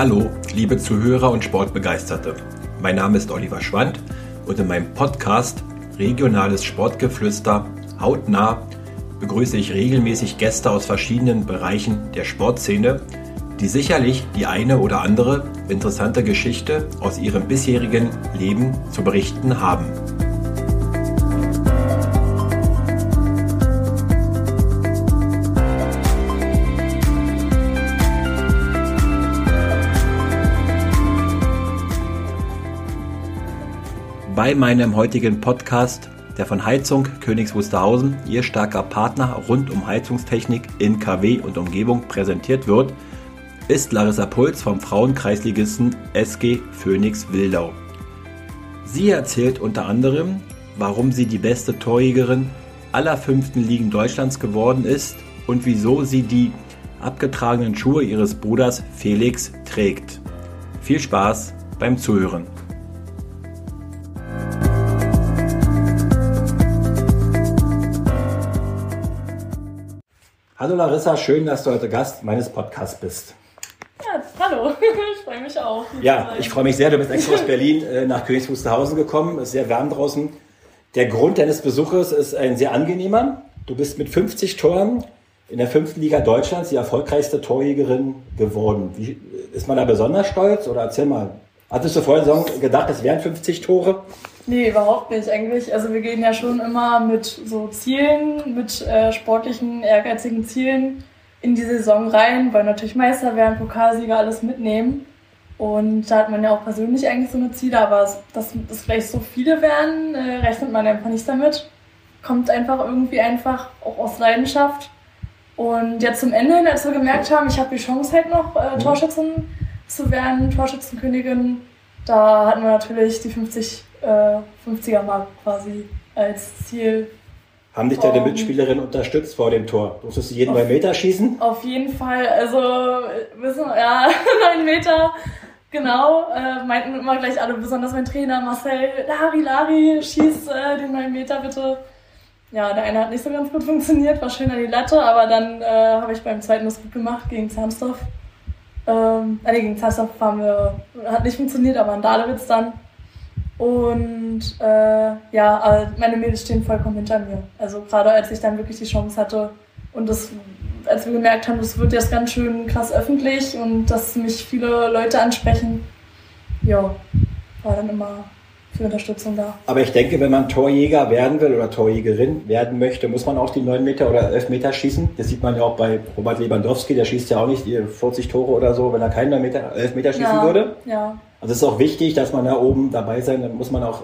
Hallo, liebe Zuhörer und Sportbegeisterte. Mein Name ist Oliver Schwand und in meinem Podcast Regionales Sportgeflüster hautnah begrüße ich regelmäßig Gäste aus verschiedenen Bereichen der Sportszene, die sicherlich die eine oder andere interessante Geschichte aus ihrem bisherigen Leben zu berichten haben. Bei meinem heutigen Podcast, der von Heizung Königs Wusterhausen, ihr starker Partner rund um Heizungstechnik in KW und Umgebung präsentiert wird, ist Larissa Puls vom Frauenkreisligisten SG Phoenix Wildau. Sie erzählt unter anderem, warum sie die beste Torjägerin aller fünften Ligen Deutschlands geworden ist und wieso sie die abgetragenen Schuhe ihres Bruders Felix trägt. Viel Spaß beim Zuhören. Hallo Larissa, schön, dass du heute Gast meines Podcasts bist. Ja, hallo, ich freue mich auch. Ja, ich freue mich sehr. Du bist extra aus Berlin äh, nach Königs Wusterhausen gekommen. Es ist sehr warm draußen. Der Grund deines Besuches ist ein sehr angenehmer. Du bist mit 50 Toren in der fünften Liga Deutschlands die erfolgreichste Torjägerin geworden. Wie, ist man da besonders stolz? Oder erzähl mal. Hattest du vorhin gedacht, es wären 50 Tore? Nee, überhaupt nicht eigentlich. Also wir gehen ja schon immer mit so Zielen, mit äh, sportlichen, ehrgeizigen Zielen in die Saison rein, weil natürlich Meister werden, Pokalsieger, alles mitnehmen. Und da hat man ja auch persönlich eigentlich so eine Ziele, aber dass das vielleicht so viele werden, äh, rechnet man einfach nicht damit. Kommt einfach irgendwie einfach auch aus Leidenschaft. Und jetzt zum Ende hin, als wir gemerkt haben, ich habe die Chance halt noch äh, mhm. Torschützen zu werden, Torschützenkönigin, da hatten wir natürlich die 50, äh, 50er Mark quasi als Ziel haben dich deine Mitspielerin unterstützt vor dem Tor? Durftest du jeden neun Meter schießen? Auf jeden Fall. Also, wissen, ja, neun Meter. Genau, äh, meinten immer gleich alle, besonders mein Trainer Marcel, Lari, Lari, schieß äh, den 9 Meter bitte. Ja, der eine hat nicht so ganz gut funktioniert, war schön an die Latte, aber dann äh, habe ich beim zweiten das gut gemacht gegen Zahnsdorf. Ähm, äh, gegen Zahnsdorf haben wir, hat nicht funktioniert, aber an Dahlewitz dann. Und äh, ja, meine Mädels stehen vollkommen hinter mir. Also gerade als ich dann wirklich die Chance hatte und das, als wir gemerkt haben, das wird jetzt ganz schön krass öffentlich und dass mich viele Leute ansprechen, ja, war dann immer für Unterstützung da. Aber ich denke, wenn man Torjäger werden will oder Torjägerin werden möchte, muss man auch die 9 Meter oder 11 Meter schießen. Das sieht man ja auch bei Robert Lewandowski, der schießt ja auch nicht 40 Tore oder so, wenn er keinen 9 Meter, 11 Meter schießen ja, würde. Ja. Also es ist auch wichtig, dass man da oben dabei sein, dann muss man auch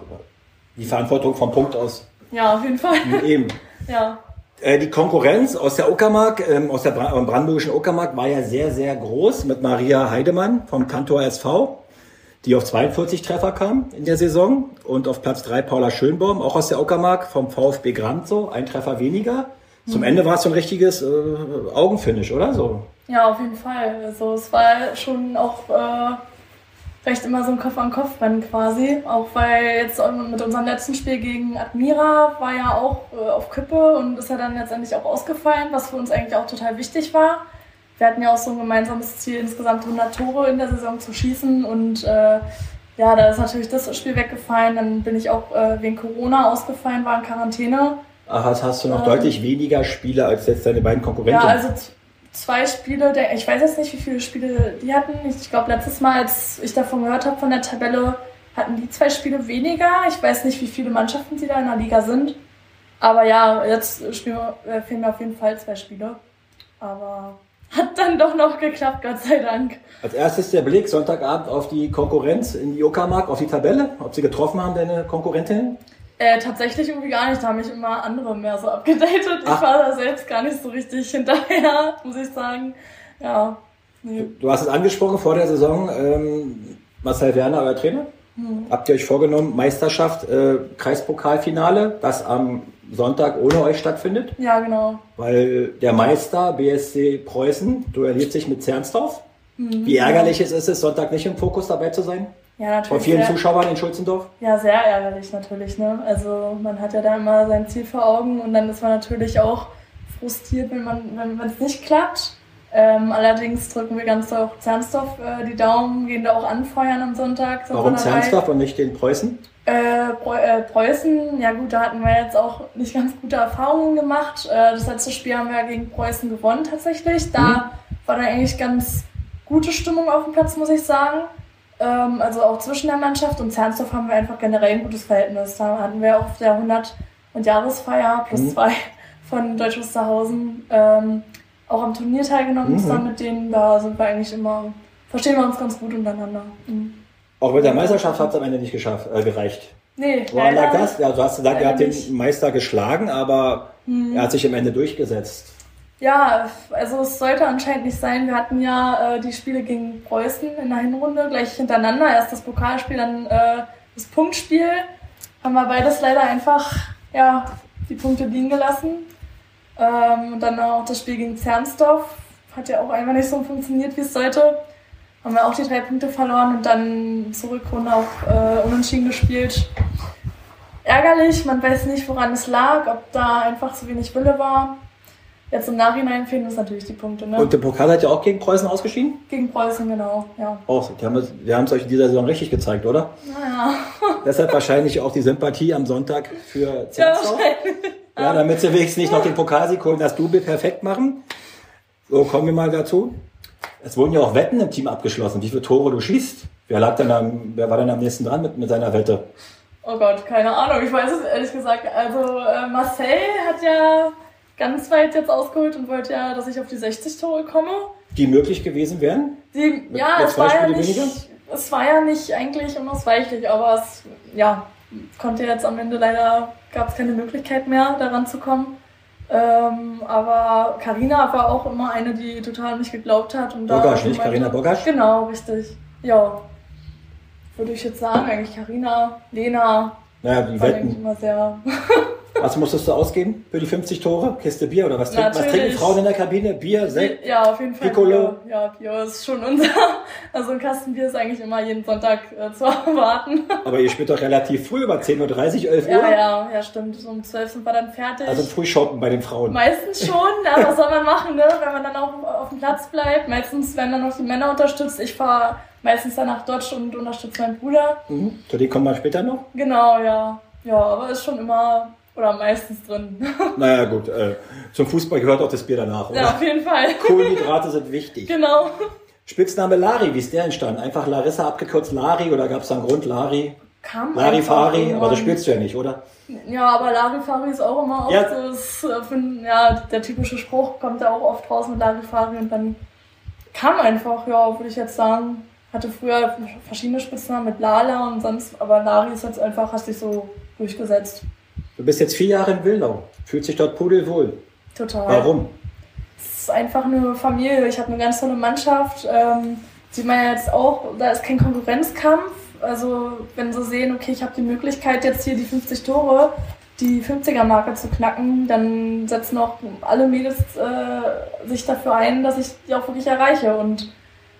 die Verantwortung vom Punkt aus. Ja, auf jeden Fall. Eben. ja. Äh, die Konkurrenz aus der Uckermark, ähm, aus der brandenburgischen Uckermark war ja sehr, sehr groß mit Maria Heidemann vom Kantor SV, die auf 42 Treffer kam in der Saison und auf Platz 3 Paula Schönbaum, auch aus der Uckermark vom VfB Granzo, ein Treffer weniger. Zum mhm. Ende war es so ein richtiges äh, Augenfinish, oder so? Ja, auf jeden Fall. Also es war schon auch äh, recht immer so ein Kopf-an-Kopf-Rennen quasi. Auch weil jetzt mit unserem letzten Spiel gegen Admira war ja auch äh, auf Kippe und ist ja dann letztendlich auch ausgefallen, was für uns eigentlich auch total wichtig war. Wir hatten ja auch so ein gemeinsames Ziel, insgesamt 100 Tore in der Saison zu schießen und äh, ja, da ist natürlich das Spiel weggefallen. Dann bin ich auch äh, wegen Corona ausgefallen, war in Quarantäne. Ach, hast du noch ähm, deutlich weniger Spiele als jetzt deine beiden Konkurrenten? Ja, also zwei Spiele, ich weiß jetzt nicht, wie viele Spiele die hatten. Ich glaube, letztes Mal, als ich davon gehört habe von der Tabelle, hatten die zwei Spiele weniger. Ich weiß nicht, wie viele Mannschaften sie da in der Liga sind. Aber ja, jetzt spielen, äh, fehlen mir auf jeden Fall zwei Spiele. Aber hat dann doch noch geklappt, Gott sei Dank. Als erstes der Blick Sonntagabend auf die Konkurrenz in die Uckermark, auf die Tabelle. Ob sie getroffen haben, deine Konkurrentinnen? Äh, tatsächlich irgendwie gar nicht. Da haben mich immer andere mehr so abgedatet. Ach. Ich war da selbst gar nicht so richtig hinterher, muss ich sagen. Ja. Nee. Du hast es angesprochen vor der Saison. Ähm, Marcel Werner, euer Trainer. Hm. Habt ihr euch vorgenommen, Meisterschaft, äh, Kreispokalfinale, das am Sonntag ohne euch stattfindet? Ja, genau. Weil der Meister BSC Preußen duelliert sich mit Zernsdorf. Mhm. Wie ärgerlich ist es, Sonntag nicht im Fokus dabei zu sein? Ja, natürlich. Von vielen sehr, Zuschauern in Schulzendorf? Ja, sehr ärgerlich natürlich. Ne? Also man hat ja da immer sein Ziel vor Augen und dann ist man natürlich auch frustriert, wenn man wenn es nicht klappt. Ähm, allerdings drücken wir ganz doll auch Zernsdorf äh, die Daumen, gehen da auch anfeuern am Sonntag. Warum dabei. Zernsdorf und nicht den Preußen? Äh, äh, Preußen, ja gut, da hatten wir jetzt auch nicht ganz gute Erfahrungen gemacht. Äh, das letzte Spiel haben wir gegen Preußen gewonnen tatsächlich. Da Mhm. war dann eigentlich ganz gute Stimmung auf dem Platz, muss ich sagen. Ähm, also auch zwischen der Mannschaft und Zernsdorf haben wir einfach generell ein gutes Verhältnis. Da hatten wir auch auf der 100- und Jahresfeier plus Mhm. zwei von Deutsch Wusterhausen ähm, auch am Turnier teilgenommen Mhm. zusammen mit denen. Da sind wir eigentlich immer, verstehen wir uns ganz gut untereinander. Mhm. Auch mit der Meisterschaft hat es am Ende nicht geschafft, äh, gereicht. Nee, Woran lag das? Ja, du hast gesagt, er hat leider nicht. den Meister geschlagen, aber Mhm. er hat sich am Ende durchgesetzt. Ja, also es sollte anscheinend nicht sein. Wir hatten ja äh, die Spiele gegen Preußen in der Hinrunde gleich hintereinander. Erst das Pokalspiel, dann äh, das Punktspiel. Haben wir beides leider einfach ja, die Punkte liegen gelassen. Ähm, und dann auch das Spiel gegen Zernsdorf. Hat ja auch einfach nicht so funktioniert, wie es sollte. Haben wir auch die drei Punkte verloren und dann zur Rückrunde auch äh, unentschieden gespielt. Ärgerlich, man weiß nicht, woran es lag, ob da einfach zu wenig Wille war. Jetzt im Nachhinein fehlen uns natürlich die Punkte, ne? Und der Pokal hat ja auch gegen Preußen ausgeschieden? Gegen Preußen, genau, ja. Auch. Die haben wir haben es euch in dieser Saison richtig gezeigt, oder? Naja, Deshalb wahrscheinlich auch die Sympathie am Sonntag für ja, Zernsdorf. wahrscheinlich. Ja, damit sie wenigstens nicht noch den Pokalsieg holen, das Double perfekt machen. So, kommen wir mal dazu. Es wurden ja auch Wetten im Team abgeschlossen, wie viele Tore du schießt. Wer, lag denn am, wer war denn am nächsten dran mit, mit seiner Wette? Oh Gott, keine Ahnung, ich weiß es ehrlich gesagt. Also äh, Marcel hat ja ganz weit jetzt ausgeholt und wollte ja, dass ich auf die 60 Tore komme. Die möglich gewesen wären? Die, Mit- ja, mit es war ja nicht, weniger? es war ja nicht eigentlich unausweichlich, aber es, ja, konnte jetzt am Ende leider, gab es keine Möglichkeit mehr, daran zu kommen. Ähm, aber Karina war auch immer eine, die total an mich geglaubt hat. Und da Bogasch, nicht? Carina Bogasch? Genau, richtig. Ja. Würde ich jetzt sagen, eigentlich Karina, Lena, Naja, die war eigentlich Wetten. immer sehr. Was musstest du ausgeben für die 50 Tore? Kiste Bier oder was trinken, was trinken Frauen in der Kabine? Bier, Sekt? Ja, auf jeden Fall. Piccolo. Bier. Ja, Bier ist schon unser. Also ein Kasten Bier ist eigentlich immer jeden Sonntag äh, zu erwarten. Aber ihr spielt doch relativ früh, über 10.30 Uhr, 11 Uhr. Ja, ja, ja, stimmt. So um 12 sind wir dann fertig. Also früh shoppen bei den Frauen. Meistens schon, aber was soll man machen, ne? wenn man dann auch auf dem Platz bleibt. Meistens werden dann noch die Männer unterstützt. Ich fahre meistens dann nach Dodge und unterstütze meinen Bruder. Mhm. Zu denen kommen wir später noch. Genau, ja. Ja, aber ist schon immer oder meistens drin. Naja, gut. Äh, zum Fußball gehört auch das Bier danach, oder? ja, auf jeden Fall. Kohlenhydrate sind wichtig. Genau. Spitzname Lari, wie ist der entstanden? Einfach Larissa abgekürzt Lari oder gab es da einen Grund Lari? Kam Larifari, aber das spielst du ja nicht, oder? Ja, aber Larifari ist auch immer oft Ja. so, ist, äh, ja, der typische Spruch kommt ja auch oft raus mit Larifari und dann kam einfach, ja, würde ich jetzt sagen, hatte früher verschiedene Spitznamen mit Lala und sonst, aber Lari ist jetzt einfach, hat sich so durchgesetzt. Du bist jetzt vier Jahre in Wildau. Fühlt sich dort pudelwohl. Total. Warum? Es ist einfach eine Familie. Ich habe eine ganz tolle Mannschaft. Ähm, sieht man ja jetzt auch, da ist kein Konkurrenzkampf. Also wenn sie sehen, okay, ich habe die Möglichkeit jetzt hier die 50 Tore, die 50er-Marke zu knacken, dann setzen auch alle Mädels äh, sich dafür ein, dass ich die auch wirklich erreiche. Und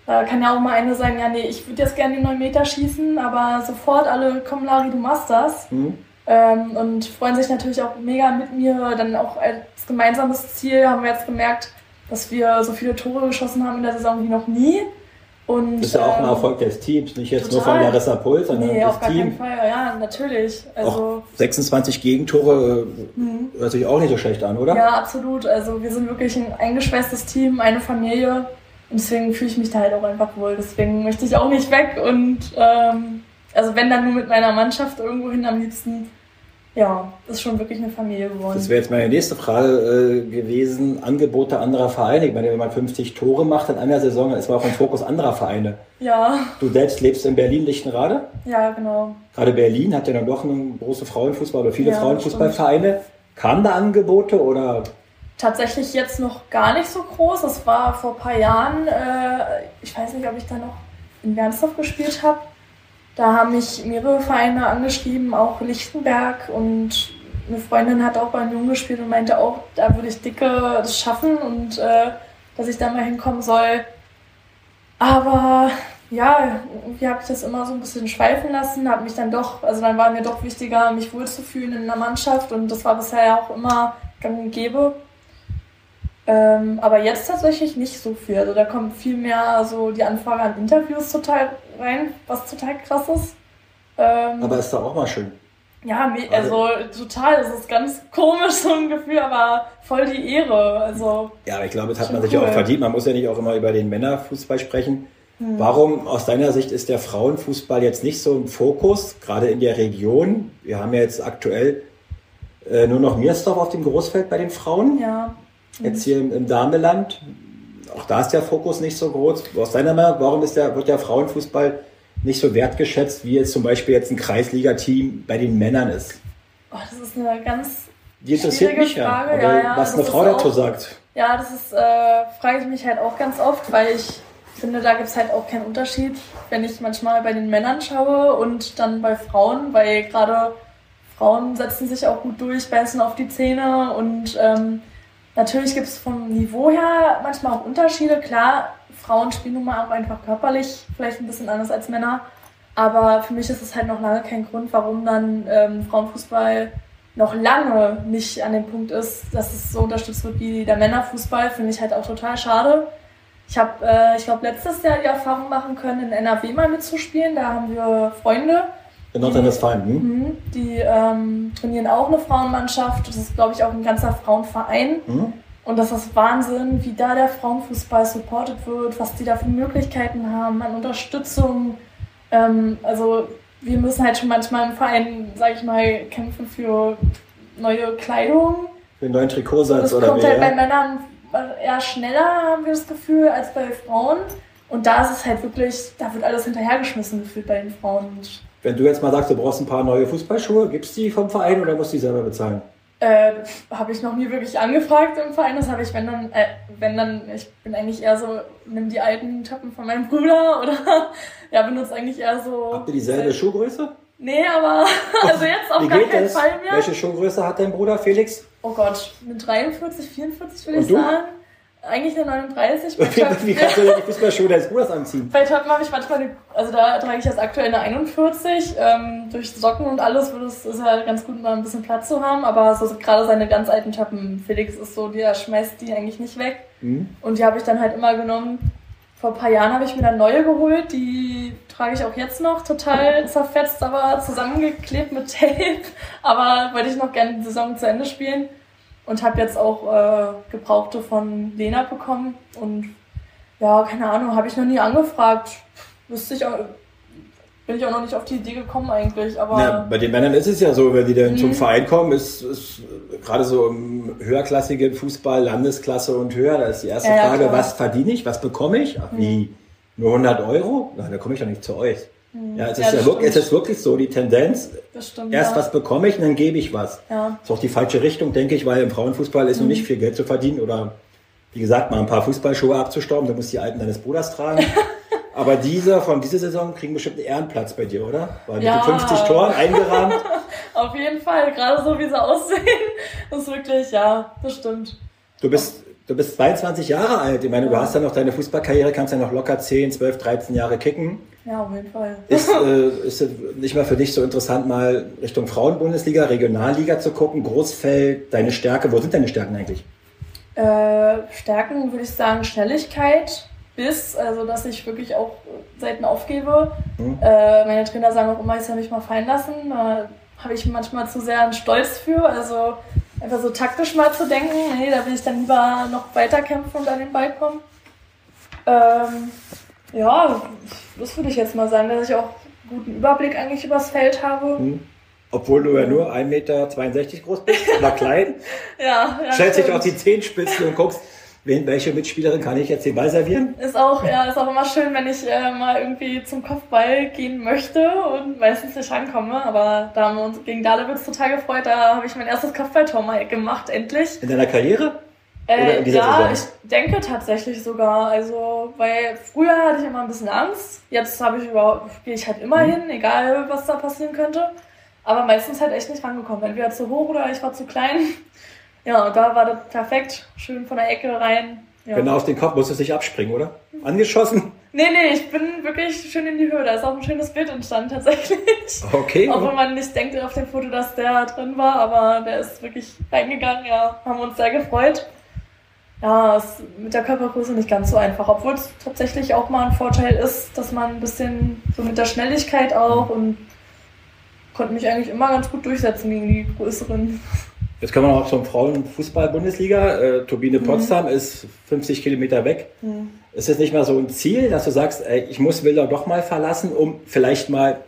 da kann ja auch mal eine sagen, ja nee, ich würde jetzt gerne die 9 Meter schießen, aber sofort alle, komm Lari, du machst das. Hm? Ähm, und freuen sich natürlich auch mega mit mir. Dann auch als gemeinsames Ziel haben wir jetzt gemerkt, dass wir so viele Tore geschossen haben in der Saison wie noch nie. Und, Das ist ja auch ein ähm, Erfolg des Teams, nicht jetzt nur von total. Larissa Puls, sondern Nee, auf das gar keinen Team. Fall. Ja, natürlich. Also, Auch 26 Gegentore mhm. äh, hört sich auch nicht so schlecht an, oder? ja, absolut. Also, wir sind wirklich ein eingeschweißtes Team, eine Familie. Und deswegen fühle ich mich da halt auch einfach wohl. Deswegen möchte ich auch nicht weg. Und ähm, also, wenn dann nur mit meiner Mannschaft irgendwo hin am liebsten. Ja, ist schon wirklich eine Familie geworden. Das wäre jetzt meine nächste Frage äh, gewesen. Angebote anderer Vereine. Ich meine, wenn man 50 Tore macht in einer Saison, dann ist man auch im Fokus anderer Vereine. Ja, Du selbst lebst in Berlin-Lichtenrade. ja, genau. Gerade Berlin hat ja dann doch eine große Frauenfußball oder viele Ja, Frauenfußballvereine. Kamen da Angebote oder Tatsächlich jetzt noch gar nicht so groß. Das war vor ein paar Jahren, äh, ich weiß nicht, ob ich da noch in Bernsdorf gespielt habe. Da haben mich mehrere Vereine angeschrieben, auch Lichtenberg und eine Freundin hat auch bei Jungen gespielt und meinte auch, da würde ich dicke das schaffen und äh, dass ich da mal hinkommen soll. Aber ja, irgendwie habe ich das immer so ein bisschen schweifen lassen, habe mich dann doch, also dann war mir doch wichtiger, mich wohlzufühlen in der Mannschaft und das war bisher ja auch immer gang und gäbe. Ähm, aber jetzt tatsächlich nicht so viel. Also da kommt viel mehr so die Anfrage an Interviews total rein, was total krass ist. Ähm, aber ist doch auch mal schön. Ja, also total, das ist ganz komisch, so ein Gefühl, aber voll die Ehre. Also, ja, ich glaube, das hat man sich cool. auch verdient. Man muss ja nicht auch immer über den Männerfußball sprechen. Hm. Warum aus deiner Sicht ist der Frauenfußball jetzt nicht so im Fokus, gerade in der Region? Wir haben ja jetzt aktuell äh, nur noch Miersdorf auf dem Großfeld bei den Frauen. Ja. Jetzt hier im, im Dameland. Auch da ist der Fokus nicht so groß. Aus deiner Meinung, warum ist der, wird der Frauenfußball nicht so wertgeschätzt, wie jetzt zum Beispiel jetzt ein Kreisliga-Team bei den Männern ist? Oh, das ist eine ganz Die interessiert mich Frage. ja, ja, ja was eine Frau dazu sagt. Ja, das ist, äh, frage ich mich halt auch ganz oft, weil ich finde, da gibt es halt auch keinen Unterschied, wenn ich manchmal bei den Männern schaue und dann bei Frauen, weil gerade Frauen setzen sich auch gut durch, beißen auf die Zähne und ähm, natürlich gibt es vom Niveau her manchmal auch Unterschiede. Klar, Frauen spielen nun mal auch einfach körperlich vielleicht ein bisschen anders als Männer, aber für mich ist es halt noch lange kein Grund, warum dann ähm, Frauenfußball noch lange nicht an dem Punkt ist, dass es so unterstützt wird wie der Männerfußball, finde ich halt auch total schade. Ich habe, äh, ich glaube, letztes Jahr die Erfahrung machen können, in NRW mal mitzuspielen. Da haben wir Freunde. In Nordrhein-Westfalen, hm? Mhm, Die ähm, trainieren auch eine Frauenmannschaft. Das ist, glaube ich, auch ein ganzer Frauenverein. Mhm. Und das ist Wahnsinn, wie da der Frauenfußball supportet wird, was die da für Möglichkeiten haben an Unterstützung. Ähm, also wir müssen halt schon manchmal im Verein, sage ich mal, kämpfen für neue Kleidung. Für neuen Trikotsatz oder kommt halt bei Männern eher schneller, haben wir das Gefühl, als bei Frauen. Und da ist es halt wirklich, da wird alles hinterhergeschmissen gefühlt bei den Frauen. Wenn du jetzt mal sagst, du brauchst ein paar neue Fußballschuhe, gibt es die vom Verein oder musst du die selber bezahlen? Äh, habe ich noch nie wirklich angefragt im Verein. Das habe ich, wenn dann, äh, wenn dann, ich bin eigentlich eher so, nimm die alten Tappen von meinem Bruder oder ja, benutze eigentlich eher so. Habt ihr dieselbe Schuhgröße? Nee, aber also jetzt auf gar keinen Fall mehr. Welche Schuhgröße hat dein Bruder Felix? Oh Gott, mit 43, 44 würde ich du? sagen. Eigentlich eine 39. Wie, wie kannst du denn die Fußballschuhe deines Bruders anziehen? Bei Töpfen habe ich manchmal, eine, also da trage ich jetzt aktuell eine 41. Ähm, durch Socken und alles würde es ist halt ganz gut, mal ein bisschen Platz zu haben. Aber so gerade seine ganz alten Töpfen, Felix ist so, der schmeißt die eigentlich nicht weg. Mhm. Und die habe ich dann halt immer genommen. Vor ein paar Jahren habe ich mir dann neue geholt, die trage ich auch jetzt noch, total zerfetzt, aber zusammengeklebt mit Tape. Aber wollte ich noch gerne die Saison zu Ende spielen und habe jetzt auch äh, Gebrauchte von Lena bekommen und ja, keine Ahnung, habe ich noch nie angefragt. Wüsste ich auch, bin ich auch noch nicht auf die Idee gekommen eigentlich. Aber ja, bei den Männern ist es ja so, wenn die dann mhm. zum Verein kommen, ist, ist gerade so im höherklassigen Fußball, Landesklasse und höher, da ist die erste ja, Frage, ja, was verdiene ich, was bekomme ich? Ach, wie, mhm. nur 100 Euro? Na, da komme ich doch nicht zu euch. Ja, es ist ja, wirklich, es ist wirklich so, die Tendenz, stimmt, erst ja. was bekomme ich und dann gebe ich was. Ja. ist auch die falsche Richtung, denke ich, weil im Frauenfußball ist mhm. noch nicht viel Geld zu verdienen oder, wie gesagt, mal ein paar Fußballschuhe abzustauben, du musst die alten deines Bruders tragen. Aber diese von dieser Saison kriegen bestimmt einen Ehrenplatz bei dir, oder? Weil ja. mit 50 Toren eingerahmt. Auf jeden Fall, gerade so wie sie aussehen. Das ist wirklich, ja, das stimmt. Du bist, du bist 22 Jahre alt. Ich meine, du hast ja noch deine Fußballkarriere, kannst ja noch locker 10, 12, 13 Jahre kicken. Ja, auf jeden Fall. Ist, äh, ist es nicht mal für dich so interessant, mal Richtung Frauenbundesliga, Regionalliga zu gucken? Großfeld, deine Stärke, wo sind deine Stärken eigentlich? Äh, Stärken würde ich sagen Schnelligkeit, Biss, also dass ich wirklich auch selten aufgebe. Hm. Äh, meine Trainer sagen auch immer, ich soll mich mal fallen lassen. Da habe ich manchmal zu sehr einen Stolz für. Also einfach so taktisch mal zu denken, nee, da will ich dann lieber noch weiter kämpfen und an den Ball kommen. Ähm, ja, das würde ich jetzt mal sagen, dass ich auch guten Überblick eigentlich übers Feld habe. Hm. Obwohl du ja nur 1,62 Meter groß bist, oder klein. ja, ja. Stellst dich auf die Zehenspitzen und guckst, wen, welche Mitspielerin kann ich jetzt den Ball servieren? Ist auch, ja, ist auch immer schön, wenn ich äh, mal irgendwie zum Kopfball gehen möchte und meistens nicht rankomme. Aber da haben wir uns gegen Dahlewitz total gefreut. Da habe ich mein erstes Kopfballtor mal gemacht, endlich. In deiner Karriere? Äh, ja, Saison? ich denke tatsächlich sogar. Also, weil früher hatte ich immer ein bisschen Angst. Jetzt habe ich überhaupt, gehe ich halt immer mhm. hin, egal was da passieren könnte. Aber meistens halt echt nicht rangekommen. Entweder zu hoch oder ich war zu klein. Ja, da war das perfekt. Schön von der Ecke rein. Ja. Genau auf den Kopf musstest du dich abspringen, oder? Angeschossen? Nee, nee, ich bin wirklich schön in die Höhe. Da ist auch ein schönes Bild entstanden, tatsächlich. Okay. Obwohl man nicht denkt auf dem Foto, dass der drin war, aber der ist wirklich reingegangen, ja. Haben uns sehr gefreut. ja, ist mit der Körpergröße nicht ganz so einfach, obwohl es tatsächlich auch mal ein Vorteil ist, dass man ein bisschen so mit der Schnelligkeit auch und konnte mich eigentlich immer ganz gut durchsetzen gegen die größeren. Jetzt kommen wir noch zum Frauenfußball-Bundesliga. Äh, Turbine Potsdam mhm. ist 50 Kilometer weg. Mhm. Ist es nicht mal so ein Ziel, dass du sagst, ey, ich muss Wilder doch mal verlassen, um vielleicht mal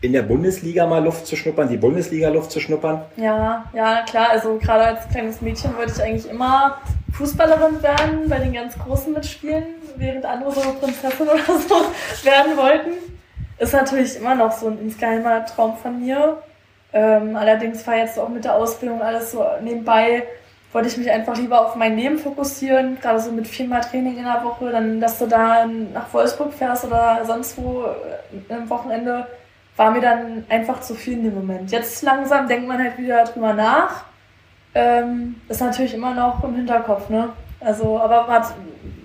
in der Bundesliga mal Luft zu schnuppern, die Bundesliga-Luft zu schnuppern? Ja, ja, klar. Also gerade als kleines Mädchen wollte ich eigentlich immer Fußballerin werden, bei den ganz Großen mitspielen, während andere so Prinzessin oder so werden wollten. Ist natürlich immer noch so ein insgeheimer Traum von mir. Ähm, allerdings war jetzt auch mit der Ausbildung alles so nebenbei, wollte ich mich einfach lieber auf mein Leben fokussieren, gerade so mit viermal Training in der Woche, dann, dass du da nach Wolfsburg fährst oder sonst wo äh, am Wochenende, war mir dann einfach zu viel in dem Moment. Jetzt langsam denkt man halt wieder drüber nach. Ähm, ist natürlich immer noch im Hinterkopf, ne? Also, aber hat,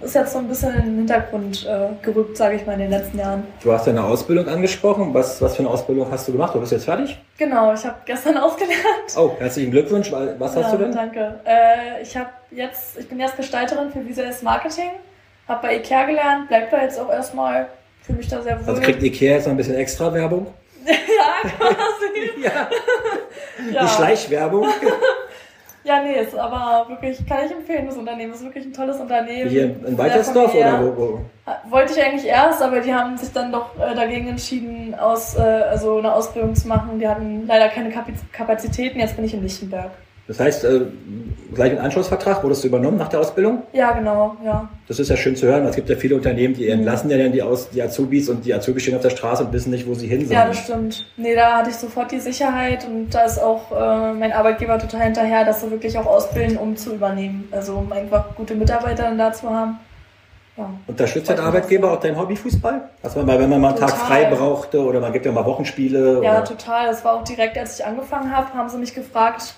ist jetzt so ein bisschen in den Hintergrund äh, gerückt, sage ich mal, in den letzten Jahren. Du hast deine Ausbildung angesprochen. Was, was für eine Ausbildung hast du gemacht? Du bist jetzt fertig? Genau, ich habe gestern ausgelernt. Oh, herzlichen Glückwunsch. Was hast ja, du denn? Danke. Äh, ich jetzt, ich bin jetzt Gestalterin für visuelles Marketing, habe bei Ikea gelernt, bleibt da jetzt auch erstmal für mich da sehr wohl. Also kriegt Ikea jetzt noch ein bisschen extra Werbung? ja, quasi. ja. ja. Die Schleichwerbung. Ja, nee, ist aber wirklich, kann ich empfehlen, das Unternehmen. Ist wirklich ein tolles Unternehmen. Hier in Weitersdorf oder wo, wo? Wollte ich eigentlich erst, aber die haben sich dann doch äh, dagegen entschieden, aus, äh, also eine Ausbildung zu machen. Die hatten leider keine Kapazitäten. Jetzt bin ich in Lichtenberg. Das heißt, äh, gleich ein Anschlussvertrag wurdest du übernommen nach der Ausbildung? Ja, genau, ja. Das ist ja schön zu hören. Es gibt ja viele Unternehmen, die entlassen mhm. ja dann die, Aus die Azubis und die Azubis stehen auf der Straße und wissen nicht, wo sie hin sind. Ja, das stimmt. Nee, da hatte ich sofort die Sicherheit und da ist auch äh, mein Arbeitgeber total hinterher, dass sie wirklich auch ausbilden, um zu übernehmen. Also um einfach gute Mitarbeiter dann da zu haben. Ja. Unterstützt der Arbeitgeber auch deinen Hobbyfußball? Also wenn man mal einen total. Tag frei brauchte oder man gibt ja mal Wochenspiele? Ja, total. Das war auch direkt, als ich angefangen habe, haben sie mich gefragt,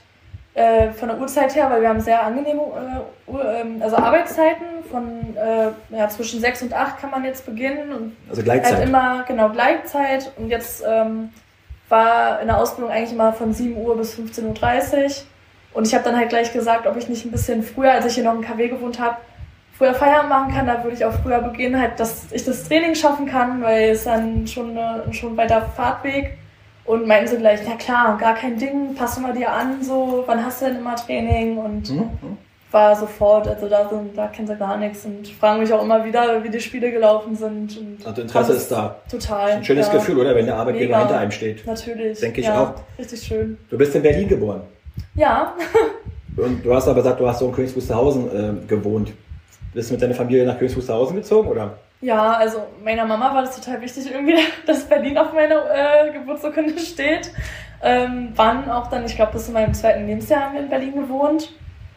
äh, von der Uhrzeit her, weil wir haben sehr angenehme äh, ähm, also Arbeitszeiten von äh, ja, zwischen 6 und 8 kann man jetzt beginnen und also Gleitzeit. halt immer genau Gleitzeit. Und jetzt ähm, war in der Ausbildung eigentlich immer von 7 Uhr bis 15.30 Uhr und ich habe dann halt gleich gesagt, ob ich nicht ein bisschen früher, als ich hier noch im KW gewohnt habe, früher Feierabend machen kann, da würde ich auch früher beginnen, halt, dass ich das Training schaffen kann, weil es dann schon, eine, schon weiter Fahrtweg und meinten sie gleich, na klar, gar kein Ding, pass mal dir an, so, wann hast du denn immer Training? Und mhm. war sofort, also da, sind, da kennen sie gar nichts und fragen mich auch immer wieder, wie die Spiele gelaufen sind. Und also Interesse ist da. Total. Ein schönes ja. Gefühl, oder? Wenn der Arbeitgeber Mega. hinter einem steht. Natürlich. Denke ich ja, auch. Richtig schön. Du bist in Berlin geboren. Ja. und du hast aber gesagt, du hast so in Königs Wusterhausen äh, gewohnt. Bist du mit deiner Familie nach Königs Wusterhausen gezogen, oder? Ja, also meiner Mama war das total wichtig, irgendwie, dass Berlin auf meiner äh, Geburtsurkunde steht. Ähm, waren auch dann, ich glaube, bis zu meinem zweiten Lebensjahr haben wir in Berlin gewohnt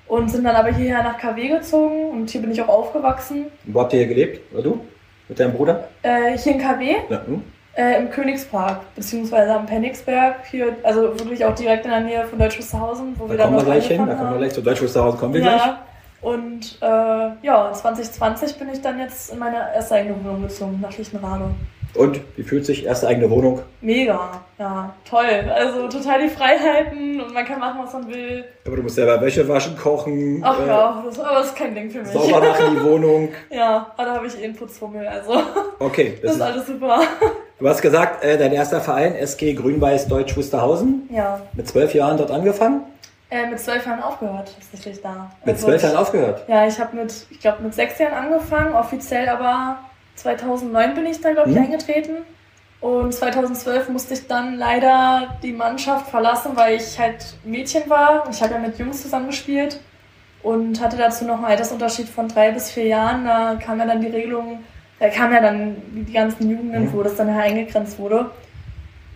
und sind dann aber hierher nach KW gezogen und hier bin ich auch aufgewachsen. Wo habt ihr hier gelebt, oder du? Mit deinem Bruder? Äh, hier in KW. Ja, hm? äh, Im Königspark, beziehungsweise am Penningsberg, hier, also wirklich auch direkt in der Nähe von Deutsch Wusterhausen, wo da wir dann noch wir gleich hin, da kommen wir gleich zu Deutsch Wusterhausen, kommen wir ja. gleich. Und äh, ja, 2020 bin ich dann jetzt in meine erste eigene Wohnung gezogen, nach Lichtenrade. Und wie fühlt sich erste eigene Wohnung? Mega, ja, toll. Also total die Freiheiten und man kann machen, was man will. Aber du musst selber Wäsche waschen, kochen. Ach äh, ja, das, aber das ist kein Ding für mich. Sauber machen die Wohnung. ja, aber da habe ich eh einen Putzfummel, also. Okay. Das, das ist alles super. Du hast gesagt, äh, dein erster Verein, SG Grün-Weiß Deutsch Wusterhausen. Ja. Mit zwölf Jahren dort angefangen. Äh, mit zwölf Jahren aufgehört, tatsächlich da. Mit also zwölf Jahren aufgehört? Ja, ich habe mit, ich glaube, mit sechs Jahren angefangen, offiziell aber 2009 bin ich da, glaube ich, hm. eingetreten. Und 2012 musste ich dann leider die Mannschaft verlassen, weil ich halt Mädchen war. Ich habe ja mit Jungs zusammengespielt und hatte dazu noch einen Altersunterschied von drei bis vier Jahren. Da kam ja dann die Regelung, da kam ja dann die ganzen Jugenden, mhm. wo das dann eingegrenzt wurde.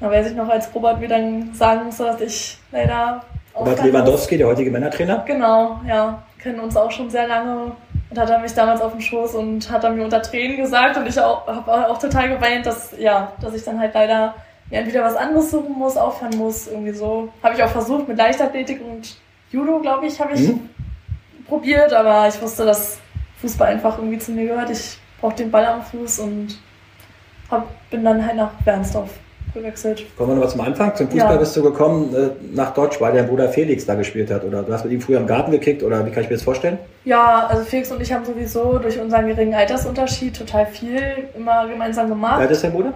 Da weiß ich noch, als Robert mir dann sagen musste, dass ich leider Robert Lewandowski, der heutige Männertrainer? Genau, ja. Kennen uns auch schon sehr lange und hat er mich damals auf dem Schoß und hat er mir unter Tränen gesagt und ich habe auch total geweint, dass, ja, dass ich dann halt leider mir entweder was anderes suchen muss, aufhören muss, irgendwie so. Habe ich auch versucht mit Leichtathletik und Judo, glaube ich, habe ich mhm. probiert, aber ich wusste, dass Fußball einfach irgendwie zu mir gehört. Ich brauche den Ball am Fuß und hab, bin dann halt nach Bernsdorf gewechselt. Kommen wir nochmal zum Anfang. Zum Fußball Ja. bist du gekommen äh, nach Dodge, weil dein Bruder Felix da gespielt hat. Oder du hast mit ihm früher im Garten gekickt oder wie kann ich mir das vorstellen? Ja, also Felix und ich haben sowieso durch unseren geringen Altersunterschied total viel immer gemeinsam Wie gemacht. alt ist dein Bruder?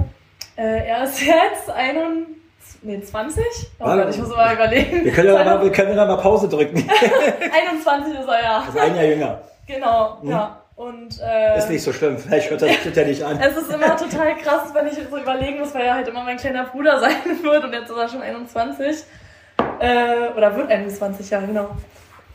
Äh, er ist jetzt 21, nee, 20? Oh. Gott, ich muss mal überlegen. Wir können ja mal, wir können ja mal Pause drücken. 21 ist er ja. Also ein Jahr jünger. Genau, Mhm. ja. Und äh, Ist nicht so schlimm. Vielleicht hört das hinter nicht an. es ist immer total krass, wenn ich so überlegen muss, weil er halt immer mein kleiner Bruder sein wird und jetzt ist er schon 21. Äh, oder wird 21, ja, genau.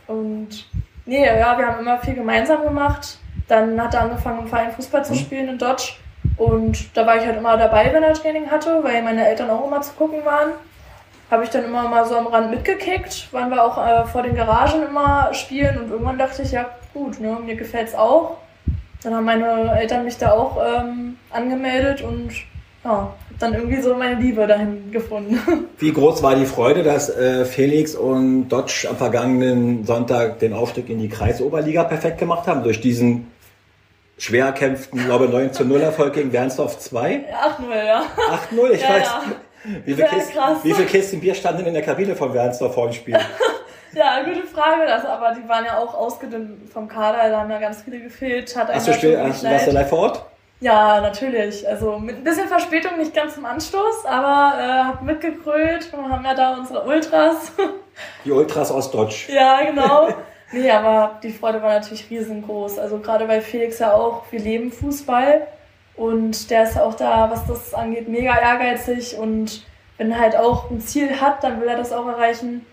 Und nee, ja, wir haben immer viel gemeinsam gemacht. Dann hat er angefangen, im Verein Fußball zu Mhm. spielen in Dodge. Und da war ich halt immer dabei, wenn er Training hatte, weil meine Eltern auch immer zu gucken waren. Habe ich dann immer mal so am Rand mitgekickt. Waren wir auch äh, vor den Garagen immer spielen und irgendwann dachte ich, ja gut, ne, mir gefällt's auch. Dann haben meine Eltern mich da auch ähm, angemeldet und ja, hab dann irgendwie so meine Liebe dahin gefunden. Wie groß war die Freude, dass äh, Felix und Dodge am vergangenen Sonntag den Aufstieg in die Kreisoberliga perfekt gemacht haben? Durch diesen schwer erkämpften, glaube ich, 9 zu 0 Erfolg gegen Wernsdorf 2? 8-0, ja. 8-0, ich Ja, weiß. ja. Wie viele Kisten, wie viele Bier standen in der Kabine von Wernsdorf vor dem Spiel? Ja, gute Frage. Das, aber die waren ja auch ausgedünnt vom Kader, da haben ja ganz viele gefehlt. Hat Hast du Spiel, warst du live vor Ort? Ja, natürlich. Also mit ein bisschen Verspätung, nicht ganz zum Anstoß, aber äh, hab mitgekrölt. Wir haben ja da unsere Ultras. Die Ultras aus Dodge. ja, genau. Nee, aber die Freude war natürlich riesengroß. Also gerade bei Felix ja auch, wir leben Fußball und der ist ja auch da, was das angeht, mega ehrgeizig und wenn er halt auch ein Ziel hat, dann will er das auch erreichen.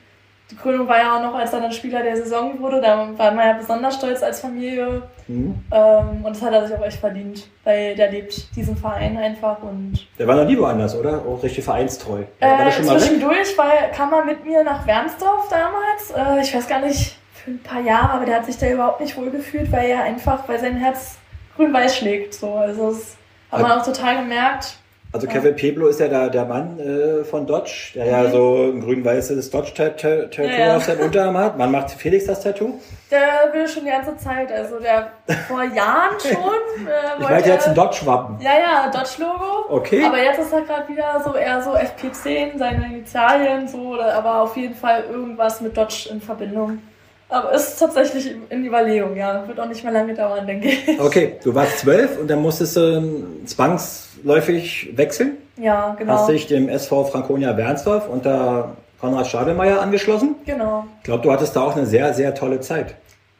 Die Krönung war ja auch noch, als er dann Spieler der Saison wurde, da waren wir ja besonders stolz als Familie. Hm. Ähm, und das hat er sich auch echt verdient, weil der lebt diesen Verein einfach und Der war noch nie woanders, oder? Auch richtig vereinstreu. war äh, der schon mal zwischendurch war, kam er mit mir nach Wernsdorf damals. Äh, ich weiß gar nicht, für ein paar Jahre, aber der hat sich da überhaupt nicht wohl gefühlt, weil er einfach, weil sein Herz grün-weiß schlägt. So. Also das hat man auch total gemerkt. Also Ja. Kevin Peblo ist ja der, der Mann äh, von Dodge, der ja Mhm. so ein grün-weißes Dodge-Tattoo Ja, ja. auf seinem Unterarm hat. Wann macht Felix das Tattoo? Der will schon die ganze Zeit, also der vor Jahren schon. Äh, Ich meinte jetzt ein Dodge-Wappen. Ja, ja, Dodge-Logo. Okay. Aber jetzt ist er gerade wieder so eher so FP10, seine Initialien, so, oder, aber auf jeden Fall irgendwas mit Dodge in Verbindung. Aber ist tatsächlich in Überlegung, ja. Wird auch nicht mehr lange dauern, denke ich. Okay, du warst zwölf und dann musstest du ähm, zwangsläufig wechseln. Ja, genau. Hast dich dem SV Franconia Wernsdorf unter Konrad Stadelmeier angeschlossen. Genau. Ich glaube, du hattest da auch eine sehr, sehr tolle Zeit.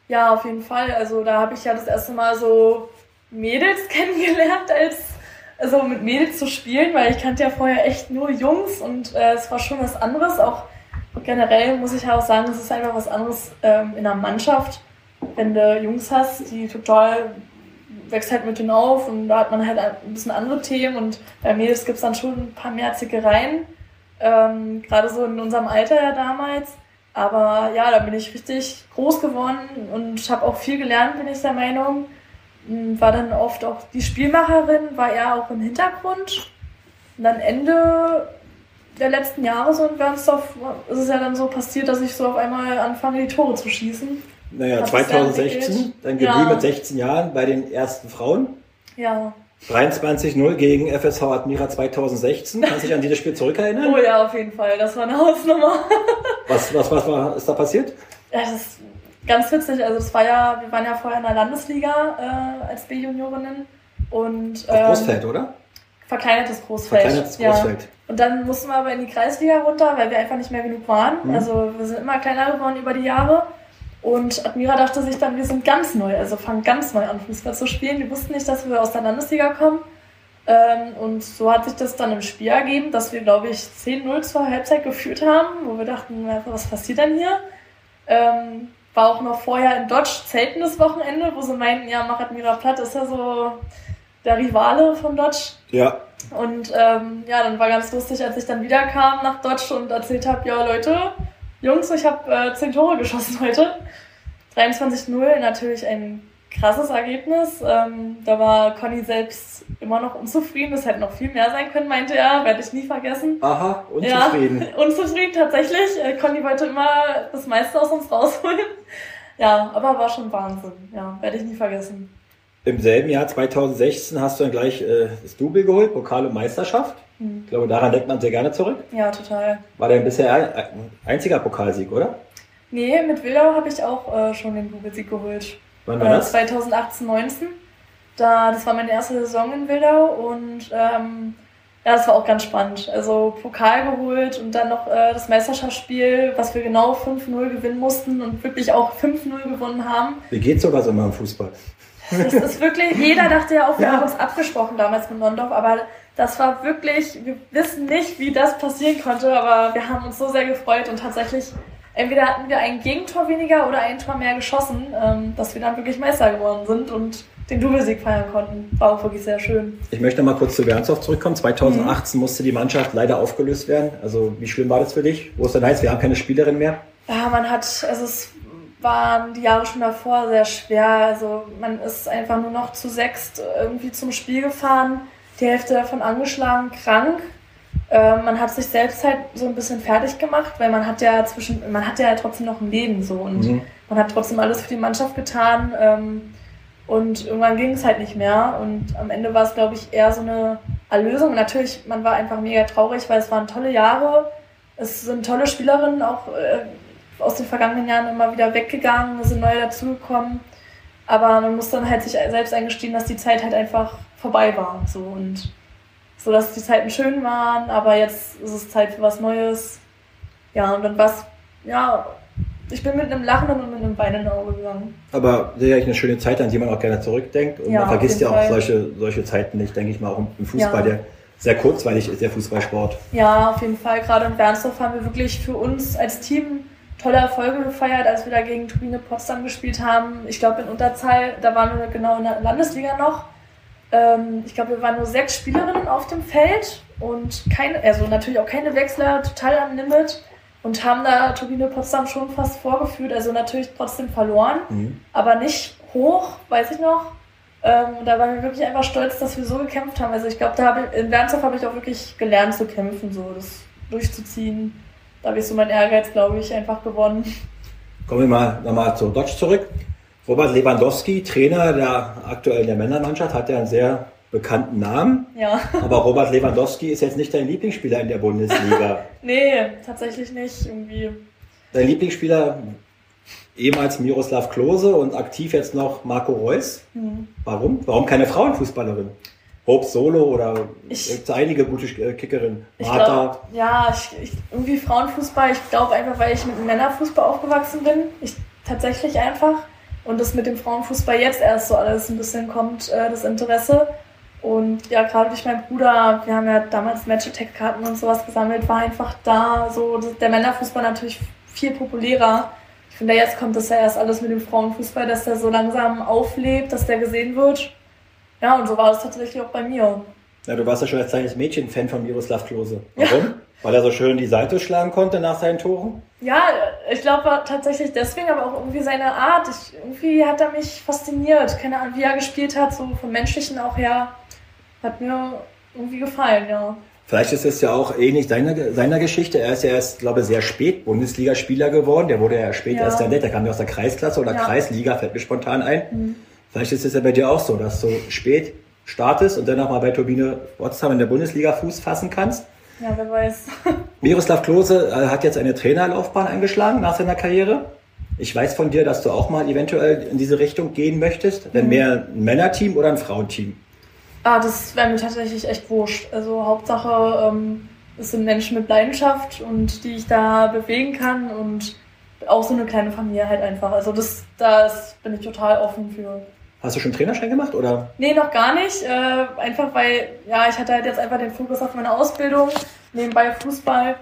Ja, auf jeden Fall. Also da habe ich ja das erste Mal so Mädels kennengelernt, als also mit Mädels zu spielen, weil ich kannte ja vorher echt nur Jungs und äh, es war schon was anderes. Auch generell muss ich ja auch sagen, es ist einfach was anderes ähm, in einer Mannschaft, wenn du Jungs hast, die total wächst halt mit denen auf und da hat man halt ein bisschen andere Themen und bei Mädels gibt es dann schon ein paar mehr Zickereien, ähm, gerade so in unserem Alter ja damals. Aber ja, da bin ich richtig groß geworden und habe auch viel gelernt, bin ich der Meinung. M, War dann oft auch die Spielmacherin, war eher auch im Hintergrund. Und dann Ende der letzten Jahre so in Wernsdorf ist es ja dann so passiert, dass ich so auf einmal anfange, die Tore zu schießen. Naja, Hat sich sehr 2016, entwickelt. dein Debüt Ja. mit 16 Jahren bei den ersten Frauen. Ja. 23-0 gegen FSV Admira 2016. Kannst du dich an dieses Spiel zurückerinnern? Oh ja, auf jeden Fall. Das war eine Hausnummer. Was, was, was war, ist da passiert? Ja, das ist ganz witzig. Also es war ja, wir waren ja vorher in der Landesliga äh, als B-Juniorinnen und Auf ähm, Großfeld, oder? Verkleinertes Großfeld. Verkleinertes Ja. Großfeld. Und dann mussten wir aber in die Kreisliga runter, weil wir einfach nicht mehr genug waren. Mhm. Also wir sind immer kleiner geworden über die Jahre. Und Admira dachte sich dann, wir sind ganz neu, also fangen ganz neu an, Fußball zu spielen. Die wussten nicht, dass wir aus der Landesliga kommen. Ähm, und so hat sich das dann im Spiel ergeben, dass wir, glaube ich, 10-0 zur Halbzeit geführt haben, wo wir dachten, was passiert denn hier? Ähm, war auch noch vorher in Dodge Zelten das Wochenende, wo sie meinten, ja, mach Admira platt, ist ja so der Rivale von Dodge. Ja. Und ähm, ja, dann war ganz lustig, als ich dann wieder kam nach Dodge und erzählt habe, ja Leute, Jungs, ich habe äh, 10 Tore geschossen heute. 23-0, natürlich ein krasses Ergebnis. Ähm, da war Conny selbst immer noch unzufrieden. Das hätte noch viel mehr sein können, meinte er. Werde ich nie vergessen. Aha, unzufrieden. Ja, unzufrieden tatsächlich. Äh, Conny wollte immer das meiste aus uns rausholen. Ja, aber war schon Wahnsinn. Ja, werde ich nie vergessen. Im selben Jahr 2016 hast du dann gleich äh, das Double geholt, Pokal und Meisterschaft. Mhm. Ich glaube, daran denkt man sehr gerne zurück. Ja, total. War dein bisher ein, einziger Pokalsieg, oder? Nee, mit Wildau habe ich auch äh, schon den Double-Sieg geholt. Wann war Äh, das? 2018, 19. Da, das war meine erste Saison in Wildau und ähm, ja, das war auch ganz spannend. Also Pokal geholt und dann noch äh, das Meisterschaftsspiel, was wir genau 5-0 gewinnen mussten und wirklich auch 5-0 gewonnen haben. Wie geht sowas immer im Fußball? Das ist wirklich, jeder dachte ja auch, wir Ja. haben uns abgesprochen damals mit Nondorf, aber das war wirklich, wir wissen nicht, wie das passieren konnte, aber wir haben uns so sehr gefreut und tatsächlich, entweder hatten wir ein Gegentor weniger oder ein Tor mehr geschossen, ähm, dass wir dann wirklich Meister geworden sind und den Doublesieg feiern konnten. War auch wirklich sehr schön. Ich möchte mal kurz zu Bernsdorf zurückkommen. 2018 musste die Mannschaft leider aufgelöst werden. Also wie schlimm war das für dich? Wo es dann heißt, wir haben keine Spielerin mehr? Ja, man hat, also es waren die Jahre schon davor sehr schwer. Also man ist einfach nur noch zu sechst irgendwie zum Spiel gefahren, die Hälfte davon angeschlagen, krank. Äh, man hat sich selbst halt so ein bisschen fertig gemacht, weil man hat ja zwischen, man hat ja trotzdem noch ein Leben so und Mhm. man hat trotzdem alles für die Mannschaft getan. Ähm, und irgendwann ging es halt nicht mehr. Und am Ende war es, glaube ich, eher so eine Erlösung. Natürlich, man war einfach mega traurig, weil es waren tolle Jahre. Es sind tolle Spielerinnen auch äh, aus den vergangenen Jahren immer wieder weggegangen, sind neue dazugekommen. Aber man muss dann halt sich selbst eingestehen, dass die Zeit halt einfach vorbei war. So und so, dass die Zeiten schön waren, aber jetzt ist es Zeit für was Neues. Ja, und dann war's, ja, ich bin mit einem lachenden und mit einem weinenden Auge gegangen. Aber sicherlich eine schöne Zeit, an die man auch gerne zurückdenkt. Und Ja, man vergisst ja auch Fall. solche, solche Zeiten nicht, denke ich mal, auch im Fußball, Ja. der sehr kurzweilig ist, der Fußballsport. Ja, auf jeden Fall. Gerade in Bernsdorf haben wir wirklich für uns als Team tolle Erfolge gefeiert, als wir da gegen Turbine Potsdam gespielt haben. Ich glaube, in Unterzahl, da waren wir genau in der Landesliga noch. Ähm, ich glaube, wir waren nur sechs Spielerinnen auf dem Feld und keine, also natürlich auch keine Wechsler, total am Limit und haben da Turbine Potsdam schon fast vorgeführt. Also natürlich trotzdem verloren, Mhm. aber nicht hoch, weiß ich noch. Ähm, da waren wir wirklich einfach stolz, dass wir so gekämpft haben. Also ich glaube, da habe ich, in Bernsdorf habe ich auch wirklich gelernt zu kämpfen, so das durchzuziehen. Da habe ich so meinen Ehrgeiz, glaube ich, einfach gewonnen. Kommen wir mal nochmal zu Dodge zurück. Robert Lewandowski, Trainer der aktuell der Männermannschaft, hat ja einen sehr bekannten Namen. Ja. Aber Robert Lewandowski ist jetzt nicht dein Lieblingsspieler in der Bundesliga. Nee, tatsächlich nicht. Irgendwie. Dein Lieblingsspieler ehemals Miroslav Klose und aktiv jetzt noch Marco Reus. Hm. Warum? Warum keine Frauenfußballerin? Hope Solo oder Ich- gibt's einige gute äh, Kickerinnen. Ich Martha. glaube, ja, ich, ich, irgendwie Frauenfußball. Ich glaube einfach, weil ich mit dem Männerfußball aufgewachsen bin. Ich tatsächlich einfach. Und das mit dem Frauenfußball jetzt erst so alles ein bisschen kommt, äh, das Interesse. Und ja, gerade durch meinen Bruder, wir haben ja damals Match-Attack-Karten und sowas gesammelt, war einfach da so der Männerfußball natürlich viel populärer. Ich finde, jetzt kommt das ja erst alles mit dem Frauenfußball, dass der so langsam auflebt, dass der gesehen wird. Ja, und so war es tatsächlich auch bei mir. Ja, du warst ja schon als kleines Mädchen Fan von Miroslav Klose. Warum? Weil er so schön die Seite schlagen konnte nach seinen Toren? Ja, ich glaube tatsächlich deswegen, aber auch irgendwie seine Art. Ich, irgendwie hat er mich fasziniert. Keine Ahnung, wie er gespielt hat, so vom Menschlichen auch her. Hat mir irgendwie gefallen, ja. Vielleicht ist es ja auch ähnlich seiner, seiner Geschichte. Er ist ja erst, glaube ich, sehr spät Bundesligaspieler geworden. Der wurde ja spät Ja. erst entdeckt. Der kam ja aus der Kreisklasse oder Ja. Kreisliga, fällt mir spontan ein. Mhm. Vielleicht ist es ja bei dir auch so, dass du spät startest und dann auch mal bei Turbine Potsdam in der Bundesliga Fuß fassen kannst. Ja, wer weiß. Miroslav Klose äh, hat jetzt eine Trainerlaufbahn eingeschlagen nach seiner Karriere. Ich weiß von dir, dass du auch mal eventuell in diese Richtung gehen möchtest. Denn Mhm. mehr ein Männerteam oder ein Frauenteam? ah, das wäre mir tatsächlich echt wurscht. Also Hauptsache, ähm, es sind Menschen mit Leidenschaft und die ich da bewegen kann und auch so eine kleine Familie halt einfach. Also das, das bin ich total offen für. Hast du schon Trainerschein gemacht oder? Nee, noch gar nicht. Äh, einfach weil, ja, ich hatte halt jetzt einfach den Fokus auf meine Ausbildung, nebenbei Fußball.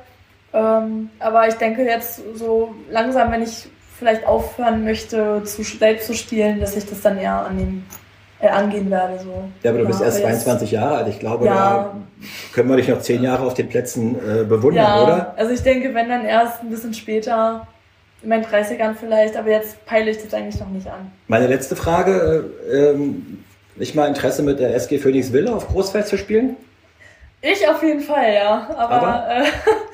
Ähm, aber ich denke jetzt so langsam, wenn ich vielleicht aufhören möchte, zu, selbst zu spielen, dass ich das dann eher annehmen, äh, angehen werde. So. Ja, aber du bist erst aber jetzt- 22 Jahre alt. Ich glaube, Ja. da können wir dich noch zehn Jahre auf den Plätzen äh, bewundern, Ja, oder? also ich denke, wenn dann erst ein bisschen später, in meinen 30ern vielleicht, aber jetzt peile ich das eigentlich noch nicht an. Meine letzte Frage. Äh, ähm, nicht mal Interesse mit der SG Phoenix Wille auf Großfeld zu spielen? Ich auf jeden Fall, ja. Aber, Aber? Äh,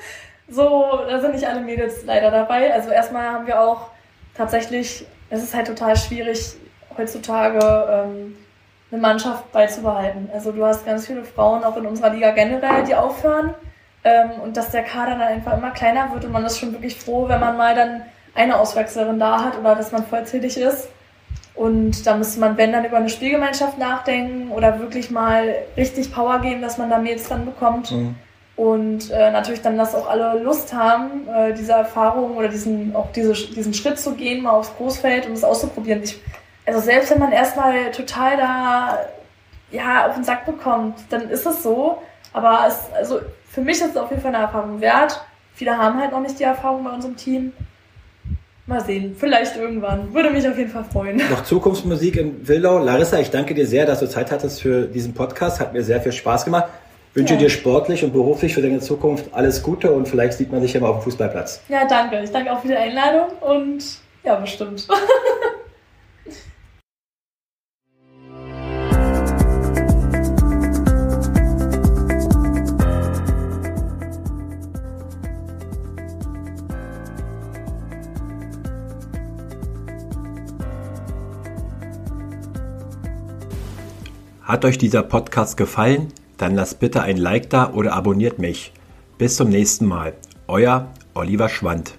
so, da sind nicht alle Mädels leider dabei. Also erstmal haben wir auch tatsächlich, es ist halt total schwierig heutzutage ähm, eine Mannschaft beizubehalten. Also du hast ganz viele Frauen auch in unserer Liga generell, die aufhören ähm, und dass der Kader dann einfach immer kleiner wird und man ist schon wirklich froh, wenn man mal dann eine Auswechselin da hat oder dass man vollzählig ist. Und da müsste man, wenn dann, über eine Spielgemeinschaft nachdenken oder wirklich mal richtig Power geben, dass man da Mädels dran bekommt. Mhm. Und äh, natürlich dann, dass auch alle Lust haben, äh, diese Erfahrung oder diesen, auch diese, diesen Schritt zu gehen, mal aufs Großfeld und es auszuprobieren. Ich, also selbst wenn man erstmal total da ja, auf den Sack bekommt, dann ist es so. Aber es, also für mich ist es auf jeden Fall eine Erfahrung wert. Viele haben halt noch nicht die Erfahrung bei unserem Team. Mal sehen, vielleicht irgendwann. Würde mich auf jeden Fall freuen. Noch Zukunftsmusik in Wildau. Larissa, ich danke dir sehr, dass du Zeit hattest für diesen Podcast. Hat mir sehr viel Spaß gemacht. Wünsche ja. dir sportlich und beruflich für deine Zukunft alles Gute und vielleicht sieht man sich ja mal auf dem Fußballplatz. Ja, danke. Ich danke auch für die Einladung und ja, bestimmt. Hat euch dieser Podcast gefallen? Dann lasst bitte ein Like da oder abonniert mich. Bis zum nächsten Mal. Euer Oliver Schwand.